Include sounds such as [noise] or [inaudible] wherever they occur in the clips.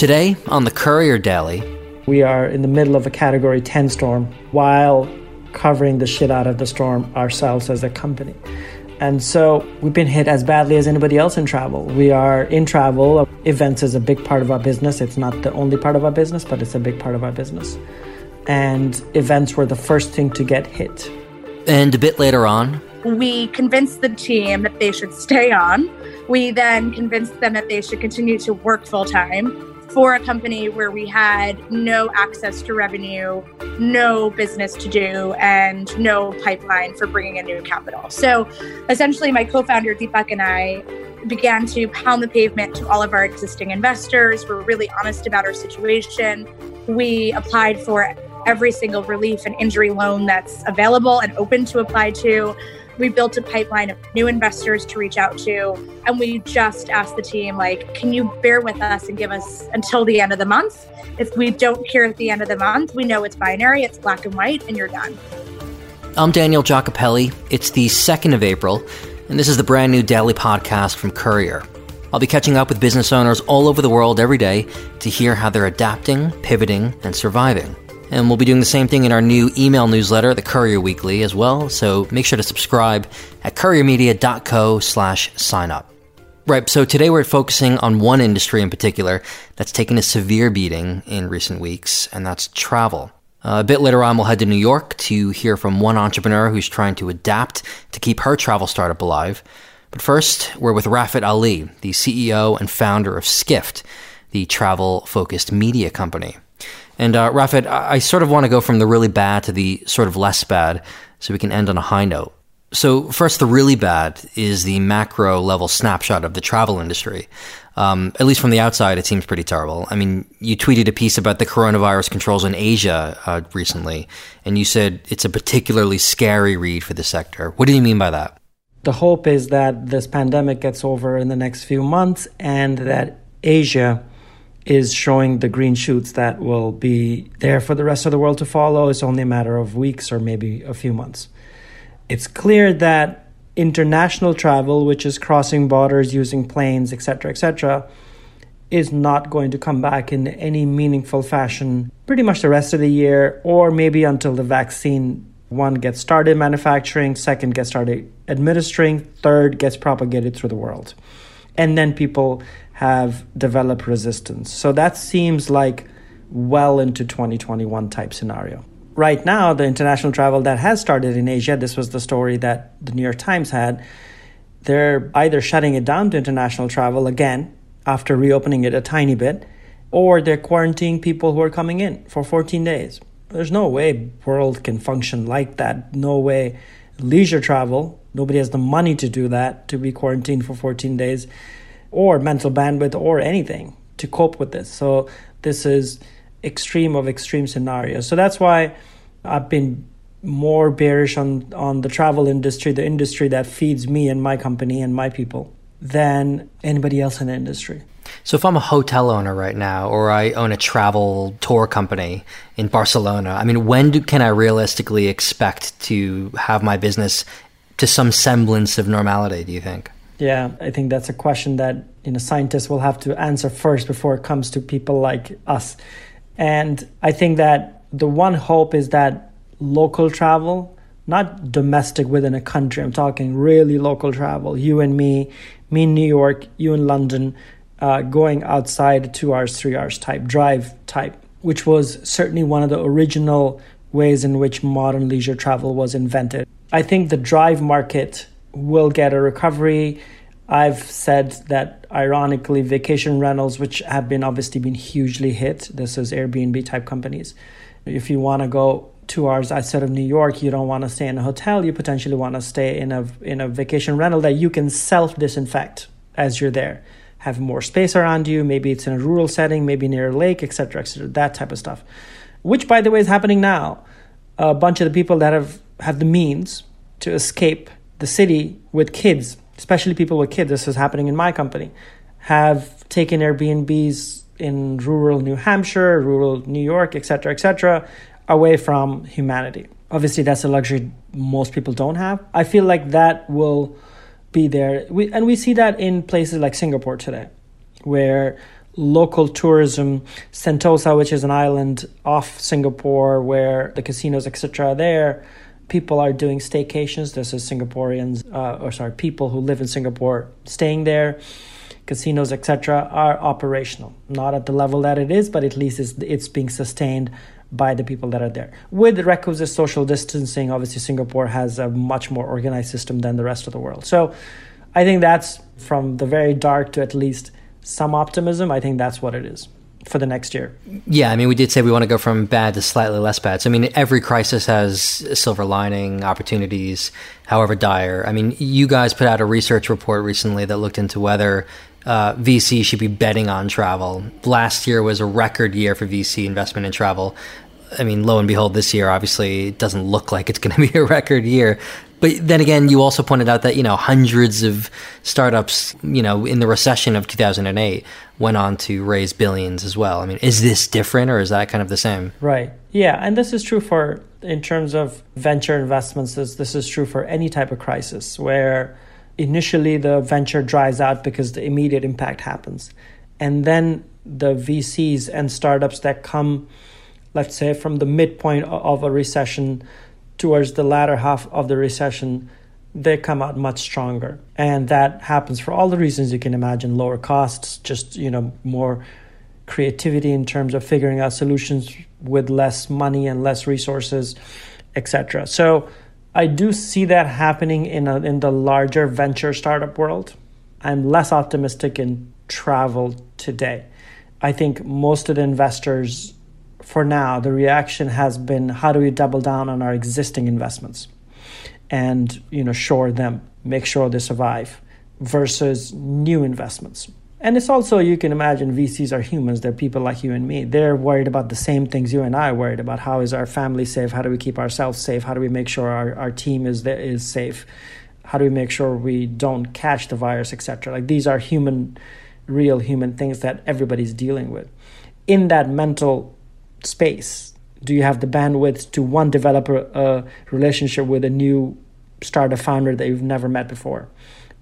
Today on the Courier Daily, we are in the middle of a Category 10 storm while covering the shit out of the storm ourselves as a company. And so we've been hit as badly as anybody else in travel. We are in travel. Events is a big part of our business. It's not the only part of our business, but it's a big part of our business. And events were the first thing to get hit. And a bit later on, we convinced the team that they should stay on. We then convinced them that they should continue to work full time for a company where we had no access to revenue, no business to do, and no pipeline for bringing in new capital. So essentially, my co founder Deepak and I began to pound the pavement to all of our existing investors. We're really honest about our situation. We applied for every single relief and injury loan that's available and open to apply to. We built a pipeline of new investors to reach out to. And we just asked the team, like, can you bear with us and give us until the end of the month? If we don't hear at the end of the month, we know it's binary, it's black and white, and you're done. I'm Daniel Giacopelli. It's the 2nd of April, and this is the brand new daily podcast from Courier. I'll be catching up with business owners all over the world every day to hear how they're adapting, pivoting, and surviving. And we'll be doing the same thing in our new email newsletter, the Courier Weekly, as well. So make sure to subscribe at couriermedia.co slash sign up. Right, so today we're focusing on one industry in particular that's taken a severe beating in recent weeks, and that's travel. Uh, a bit later on, we'll head to New York to hear from one entrepreneur who's trying to adapt to keep her travel startup alive. But first, we're with Rafat Ali, the CEO and founder of Skift, the travel focused media company. And uh, I, I sort of want to go from the really bad to the sort of less bad so we can end on a high note. So, first, the really bad is the macro level snapshot of the travel industry. Um, at least from the outside, it seems pretty terrible. I mean, you tweeted a piece about the coronavirus controls in Asia uh, recently, and you said it's a particularly scary read for the sector. What do you mean by that? The hope is that this pandemic gets over in the next few months and that Asia is showing the green shoots that will be there for the rest of the world to follow. It's only a matter of weeks or maybe a few months. It's clear that international travel, which is crossing borders using planes, etc., etc., is not going to come back in any meaningful fashion pretty much the rest of the year, or maybe until the vaccine one gets started manufacturing, second gets started administering, third gets propagated through the world. And then people have developed resistance. So that seems like well into 2021 type scenario. Right now, the international travel that has started in Asia, this was the story that the New York Times had, they're either shutting it down to international travel again after reopening it a tiny bit, or they're quarantining people who are coming in for 14 days. There's no way world can function like that. No way leisure travel, nobody has the money to do that, to be quarantined for 14 days or mental bandwidth or anything to cope with this. So this is extreme of extreme scenarios. So that's why I've been more bearish on on the travel industry, the industry that feeds me and my company and my people than anybody else in the industry. So if I'm a hotel owner right now or I own a travel tour company in Barcelona, I mean when do, can I realistically expect to have my business to some semblance of normality, do you think? Yeah, I think that's a question that you know scientists will have to answer first before it comes to people like us. And I think that the one hope is that local travel, not domestic within a country, I'm talking really local travel, you and me, me in New York, you in London, uh, going outside two hours, three hours type, drive type, which was certainly one of the original ways in which modern leisure travel was invented. I think the drive market will get a recovery. I've said that ironically, vacation rentals, which have been obviously been hugely hit, this is Airbnb type companies. If you want to go two hours outside of New York, you don't want to stay in a hotel. You potentially want to stay in a in a vacation rental that you can self disinfect as you're there. Have more space around you. Maybe it's in a rural setting, maybe near a lake, etc., etc. That type of stuff, which by the way is happening now. A bunch of the people that have have the means to escape the city with kids, especially people with kids, this is happening in my company, have taken Airbnbs in rural New Hampshire, rural New York, etc., etc., away from humanity. Obviously, that's a luxury most people don't have. I feel like that will be there. We, and we see that in places like Singapore today, where local tourism. Sentosa, which is an island off Singapore where the casinos, etc., are there. People are doing staycations. This is Singaporeans, uh, or sorry, people who live in Singapore staying there. Casinos, etc., are operational. Not at the level that it is, but at least it's, it's being sustained by the people that are there. With requisite social distancing, obviously, Singapore has a much more organized system than the rest of the world. So I think that's from the very dark to at least some optimism. I think that's what it is for the next year. Yeah, I mean, we did say we want to go from bad to slightly less bad. So, I mean, every crisis has a silver lining, opportunities, however dire. I mean, you guys put out a research report recently that looked into whether uh, VC should be betting on travel. Last year was a record year for VC investment in travel. I mean, lo and behold, this year obviously it doesn't look like it's going to be a [laughs] record year. But then again, you also pointed out that you know hundreds of startups, you know, in the recession of 2008, went on to raise billions as well. I mean, is this different, or is that kind of the same? Right. Yeah, and this is true for in terms of venture investments. This this is true for any type of crisis where initially the venture dries out because the immediate impact happens. And then the VCs and startups that come, let's say, from the midpoint of a recession towards the latter half of the recession, they come out much stronger. And that happens for all the reasons you can imagine lower costs, just, you know, more creativity in terms of figuring out solutions with less money and less resources, etc. So I do see that happening in a, in the larger venture startup world. I'm less optimistic in travel today. I think most of the investors, for now, the reaction has been how do we double down on our existing investments and you know shore them, make sure they survive, versus new investments. And it's also, you can imagine, VCs are humans. They're people like you and me. They're worried about the same things you and I are worried about. How is our family safe? How do we keep ourselves safe? How do we make sure our, our team is, is safe? How do we make sure we don't catch the virus, etc.? Like these are human, real human things that everybody's dealing with. In that mental space, do you have the bandwidth to one, developer a, relationship with a new startup founder that you've never met before?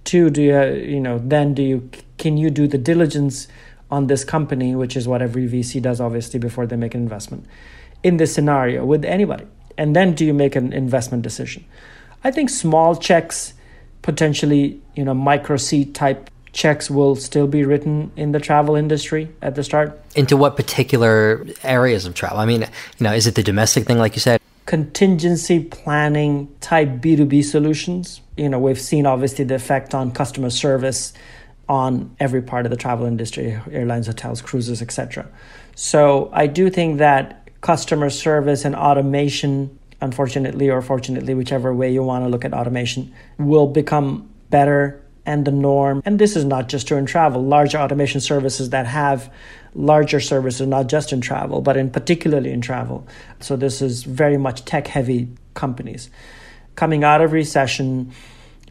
Two, do you, you know, then do you can you do the diligence on this company, which is what every VC does, obviously, before they make an investment in this scenario with anybody? And then do you make an investment decision? I think small checks, potentially, you know, micro seed type checks will still be written in the travel industry at the start. Into what particular areas of travel? I mean, you know, is it the domestic thing, like you said? Contingency planning type B2B solutions. You know, we've seen obviously the effect on customer service on every part of the travel industry airlines hotels cruises etc so i do think that customer service and automation unfortunately or fortunately whichever way you want to look at automation will become better and the norm. And this is not just in travel. Larger automation services that have larger services not just in travel but in particularly in travel. So this is very much tech heavy companies. Coming out of recession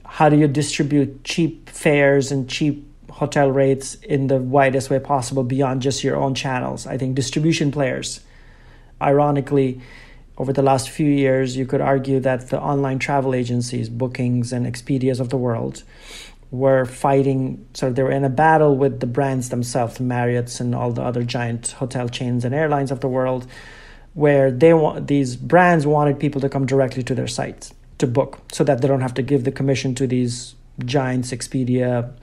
how do you distribute cheap fares and cheap hotel rates in the widest way possible beyond just your own channels. I think distribution players, ironically, over the last few years, you could argue that the online travel agencies, Bookings and Expedias of the world, were fighting, so they were in a battle with the brands themselves, Marriott's and all the other giant hotel chains and airlines of the world, where they want these brands wanted people to come directly to their sites to book, so that they don't have to give the commission to these giants, Expedia,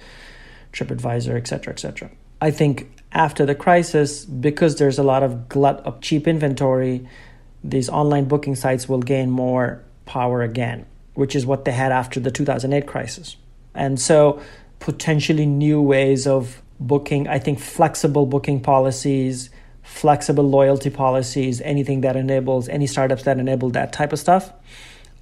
TripAdvisor, etc., etc. I think after the crisis, because there's a lot of glut of cheap inventory, these online booking sites will gain more power again, which is what they had after the 2008 crisis. And so, potentially new ways of booking, I think flexible booking policies, flexible loyalty policies, anything that enables any startups that enable that type of stuff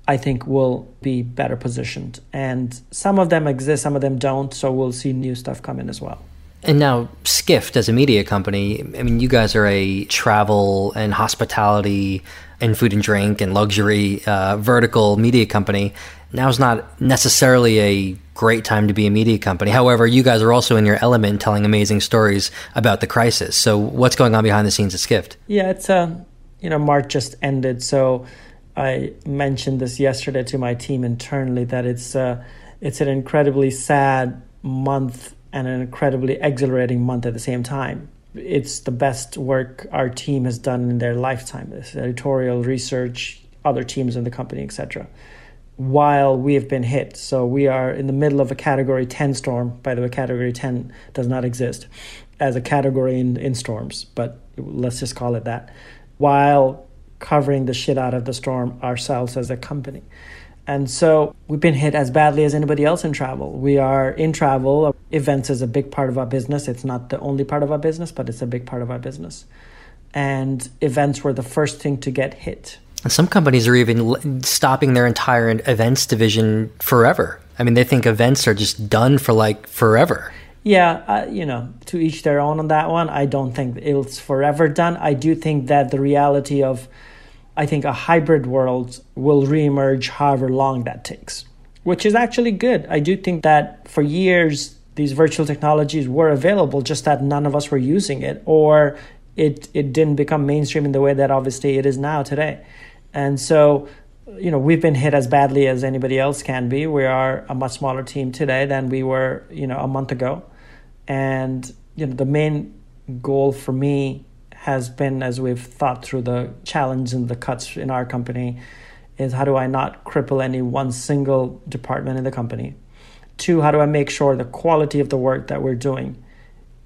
I think will be better positioned. And some of them exist, some of them don't. So we'll see new stuff come in as well. And now, Skift as a media company, I mean, you guys are a travel and hospitality and food and drink and luxury uh, vertical media company. Now is not necessarily a great time to be a media company. However, you guys are also in your element telling amazing stories about the crisis. So, what's going on behind the scenes at Skift? Yeah, it's, uh, you know, March just ended. So, I mentioned this yesterday to my team internally that it's uh, it's an incredibly sad month and an incredibly exhilarating month at the same time. It's the best work our team has done in their lifetime. This editorial research, other teams in the company, etc. While we have been hit, so we are in the middle of a Category 10 storm. By the way, Category 10 does not exist as a category in, in storms, but let's just call it that. While covering the shit out of the storm ourselves as a company. And so we've been hit as badly as anybody else in travel. We are in travel. Events is a big part of our business. It's not the only part of our business, but it's a big part of our business. And events were the first thing to get hit. And some companies are even stopping their entire events division forever. I mean, they think events are just done for like forever. Yeah, uh, you know, to each their own on that one. I don't think it's forever done. I do think that the reality of I think a hybrid world will reemerge however long that takes, which is actually good. I do think that for years, these virtual technologies were available, just that none of us were using it, or it, it didn't become mainstream in the way that obviously it is now today. And so, you know, we've been hit as badly as anybody else can be. We are a much smaller team today than we were, you know, a month ago. And, you know, the main goal for me has been, as we've thought through the challenge and the cuts in our company, is how do I not cripple any one single department in the company? Two, how do I make sure the quality of the work that we're doing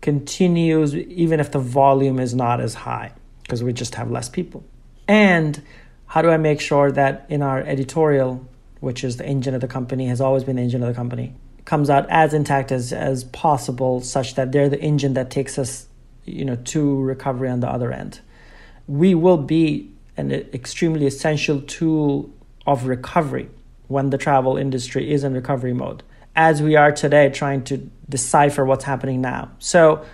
continues even if the volume is not as high? Because we just have less people? And how do I make sure that in our editorial, which is the engine of the company, has always been the engine of the company, comes out as intact as, as possible, such that they're the engine that takes us you know to recovery on the other end? We will be an extremely essential tool of recovery when the travel industry is in recovery mode as we are today trying to decipher what's happening now. So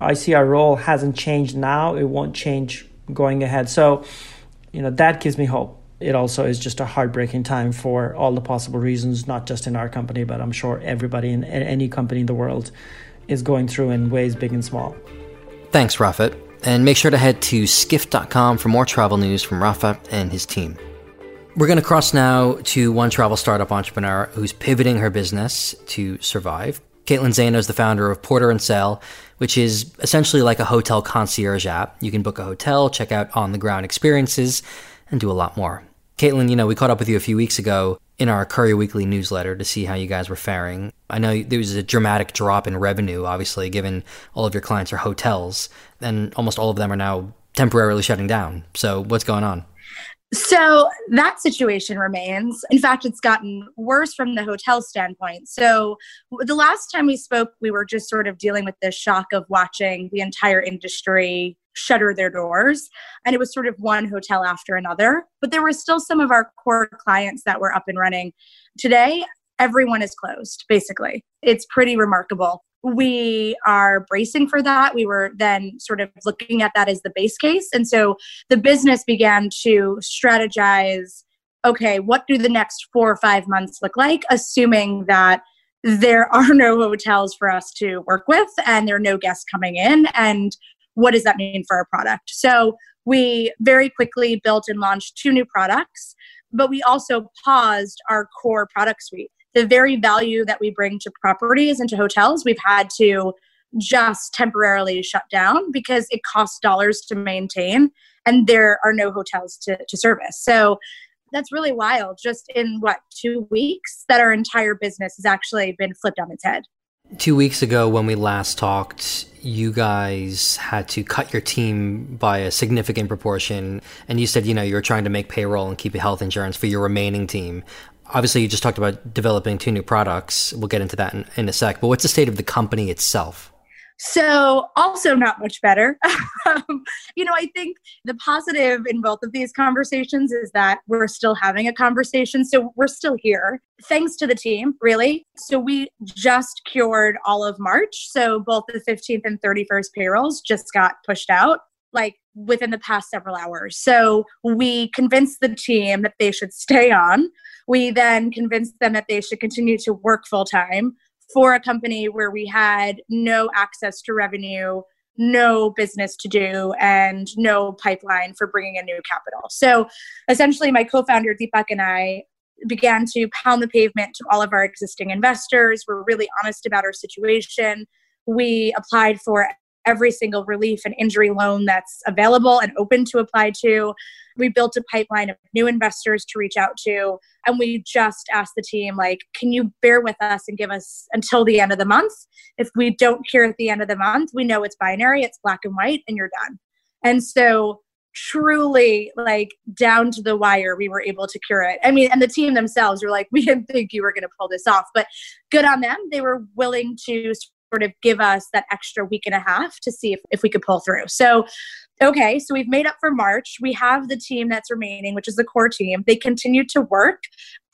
i see our role hasn't changed now. It won't change going ahead. So you know that gives me hope. It also is just a heartbreaking time for all the possible reasons not just in our company but i'm sure everybody in any company in the world is going through in ways big and small. Thanks, Rafat. And make sure to head to skift.com for more travel news from Rafat and his team. We're going to cross now to one travel startup entrepreneur who's pivoting her business to survive. Caitlin Zaino is the founder of Porter and Sail, which is essentially like a hotel concierge app. You can book a hotel, check out on the ground experiences, and do a lot more. Caitlin, you know, we caught up with you a few weeks ago in our Courier Weekly newsletter to see how you guys were faring. I know there was a dramatic drop in revenue, obviously, given all of your clients are hotels, and almost all of them are now temporarily shutting down. So, what's going on? So that situation remains. In fact, it's gotten worse from the hotel standpoint. So the last time we spoke, we were just sort of dealing with the shock of watching the entire industry shutter their doors. And it was sort of one hotel after another. But there were still some of our core clients that were up and running. Today, everyone is closed, basically. It's pretty remarkable. We are bracing for that. We were then sort of looking at that as the base case. And so the business began to strategize okay, what do the next four or five months look like, assuming that there [laughs] are no hotels for us to work with and there are no guests coming in and what does that mean for our product? So we very quickly built and launched two new products, but we also paused our core product suite. The very value that we bring to properties and to hotels, we've had to just temporarily shut down because it costs dollars to maintain and there are no hotels to, to service. So that's really wild. Just in what, two weeks, that our entire business has actually been flipped on its head. Two weeks ago, when we last talked, you guys had to cut your team by a significant proportion. And you said, you know, you were trying to make payroll and keep health insurance for your remaining team. Obviously, you just talked about developing two new products. We'll get into that in, in a sec. But what's the state of the company itself? So, also not much better. [laughs] um, you know, I think the positive in both of these conversations is that we're still having a conversation. So, we're still here, thanks to the team, really. So, we just cured all of March. So, both the 15th and 31st payrolls just got pushed out like within the past several hours. So, we convinced the team that they should stay on. We then convinced them that they should continue to work full time for a company where we had no access to revenue, no business to do, and no pipeline for bringing in new capital. So essentially, my co founder Deepak and I began to pound the pavement to all of our existing investors. We're really honest about our situation. We applied for every single relief and injury loan that's available and open to apply to. We built a pipeline of new investors to reach out to. And we just asked the team, like, can you bear with us and give us until the end of the month? If we don't hear at the end of the month, we know it's binary, it's black and white, and you're done. And so truly like down to the wire we were able to cure it i mean and the team themselves were like we didn't think you were going to pull this off but good on them they were willing to sort of give us that extra week and a half to see if, if we could pull through. So okay so we've made up for march. We have the team that's remaining which is the core team. They continue to work.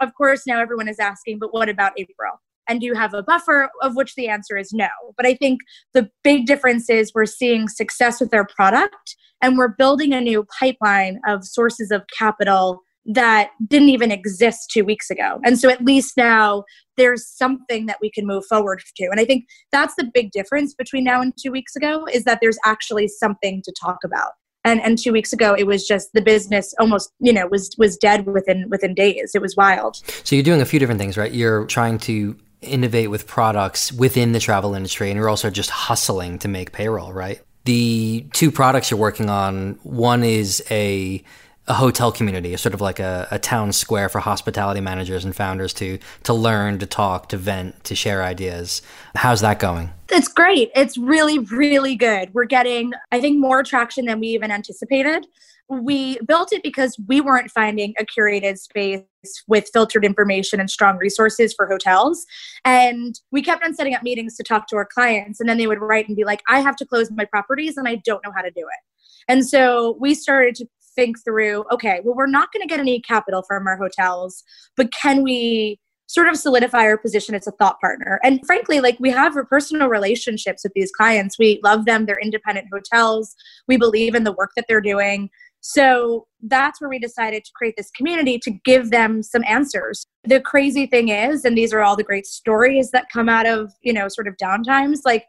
Of course now everyone is asking but what about april? And do you have a buffer of which the answer is no? But i think the big difference is we're seeing success with our product and we're building a new pipeline of sources of capital that didn't even exist two weeks ago. And so at least now there's something that we can move forward to. And I think that's the big difference between now and two weeks ago is that there's actually something to talk about. And, and two weeks ago it was just the business almost you know was was dead within within days it was wild so you're doing a few different things right you're trying to innovate with products within the travel industry and you're also just hustling to make payroll right the two products you're working on one is a a hotel community, a sort of like a, a town square for hospitality managers and founders to to learn, to talk, to vent, to share ideas. How's that going? It's great. It's really, really good. We're getting, I think, more traction than we even anticipated we built it because we weren't finding a curated space with filtered information and strong resources for hotels. And we kept on setting up meetings to talk to our clients. And then they would write and be like, I have to close my properties and I don't know how to do it. And so we started to think through okay, well, we're not going to get any capital from our hotels, but can we sort of solidify our position as a thought partner. And frankly, like we have personal relationships with these clients. We love them. They're independent hotels. We believe in the work that they're doing. So that's where we decided to create this community to give them some answers. The crazy thing is, and these are all the great stories that come out of, you know, sort of downtimes, like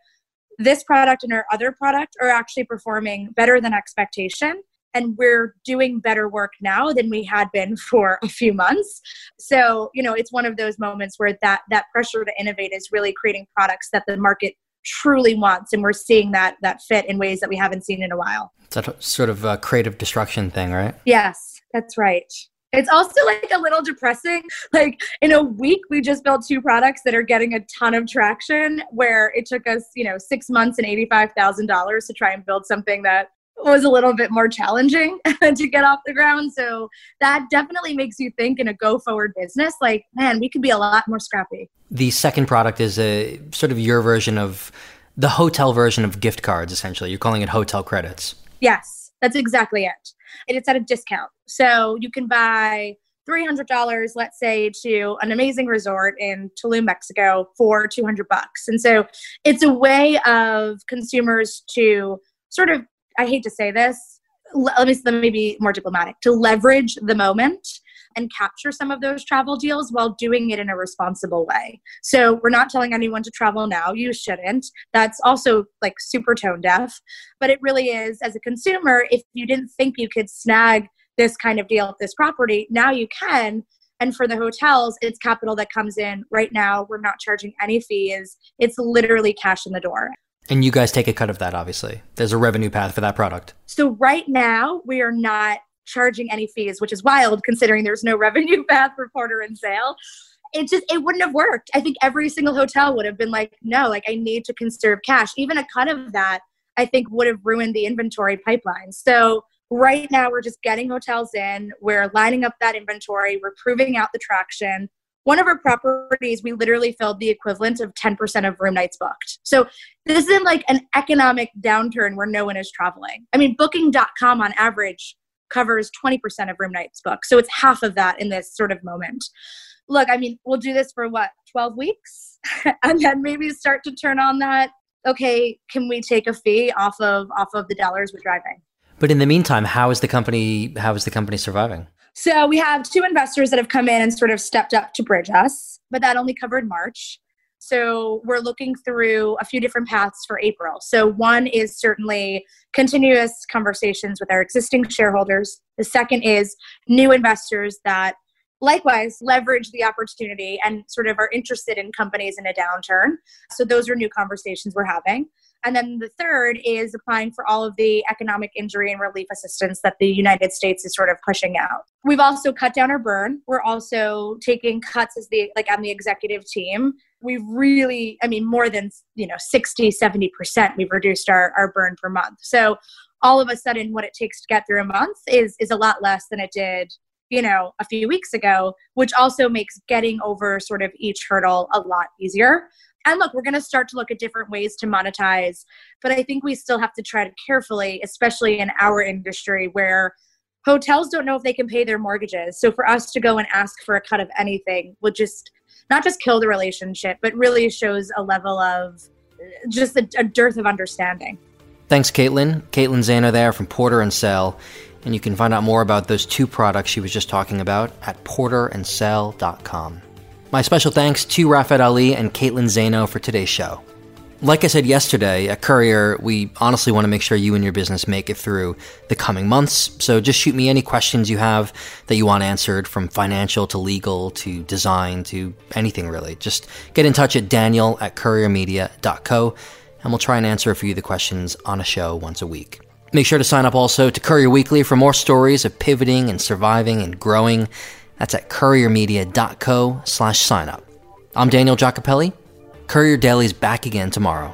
this product and our other product are actually performing better than expectation and we're doing better work now than we had been [laughs] for a few months. So you know it's one of those moments where that that pressure to innovate is really creating products that the market truly wants and we're seeing that that fit in ways that we haven't seen in a while. It's that sort of a creative destruction thing right? Yes that's right. It's also like a little depressing. [laughs] Like in a week we just built two products that are getting a ton of traction where it took us you know six months and $85000 to try and build something that was a little bit more challenging [laughs] to get off the ground. So that definitely makes you think in a go forward business, like, man, we could be a lot more scrappy. The second product is a sort of your version of the hotel version of gift cards, essentially. You're calling it hotel credits. Yes, that's exactly it. And it's at a discount. So you can buy $300 let's say to an amazing resort in Tulum Mexico for 200 bucks and so it's a way of consumers to sort of I hate to say this, let me let me be more diplomatic to leverage the moment and capture some of those travel deals while doing it in a responsible way. So we're not telling anyone to travel now. You shouldn't. That's also like super tone deaf. But it really is, as a consumer, if you didn't think you could snag this kind of deal at this property, now you can. And for the hotels, it's capital that comes in right now. We're not charging any fees. It's literally cash in the door. And you guys take a cut of that, obviously. There's a revenue path for that product. So, right now, we are not charging any fees, which is wild considering there's no [laughs] revenue path for Porter and Sail. It just it wouldn't have worked. I think every single hotel would have been like, no, like I need to conserve cash. Even a cut of that, I think would have ruined the inventory pipeline. So right now we're just getting hotels in, we're lining up that inventory, we're proving out the traction, one of our properties, we literally filled the equivalent of 10% of room nights booked. So this isn't like an economic downturn where no one is traveling. I mean, booking.com on average covers 20% of room nights booked. So it's half of that in this sort of moment. Look, I mean, we'll do this for what, 12 weeks? [laughs] and then maybe start to turn on that. Okay, can we take a fee off of off of the dollars we're driving? But in the meantime, how is the company how is the company surviving? So we have two investors that have come in and sort of stepped up to bridge us, but that only covered March. So we're looking through a few different paths for April. So one is certainly continuous conversations with our existing shareholders. The second is new investors that likewise leverage the opportunity and sort of are interested in companies in a downturn. So those are new conversations we're having. And then the third is applying for all of the economic injury and relief assistance that the United States is sort of pushing out. We've also cut down our burn. We're also taking cuts as the like on the executive team. We've really, I mean, more than you know, 60, 70% we've reduced our, our burn per month. So all of a sudden what it takes to get through a month is is a lot less than it did you know a few weeks ago which also makes getting over sort of each hurdle a lot easier and look we're going to start to look at different ways to monetize but i think we still have to to carefully especially in our industry where hotels don't know if they can pay their mortgages so for us to go and ask for a cut of anything would just not just kill the relationship but really shows a level of just a, a dearth of understanding Thanks, Caitlin. Caitlin Zaino there from Porter and Sail. And you can find out more about those two products she was just talking about at porterandsail.com. My special thanks to Rafat Ali and Caitlin Zaino for today's show. Like I said yesterday, at Courier, we honestly want to make sure you and your business make it through the coming months. So just shoot me any questions you have that you want answered from financial to legal to design to anything really. Just get in touch at daniel at couriermedia.co and we'll try and answer a few of the questions on a show once a week. Make sure to sign up also to Courier Weekly for more stories of pivoting and surviving and growing. That's at couriermedia.co slash sign up. I'm Daniel Giacopelli. Courier Daily's back again tomorrow.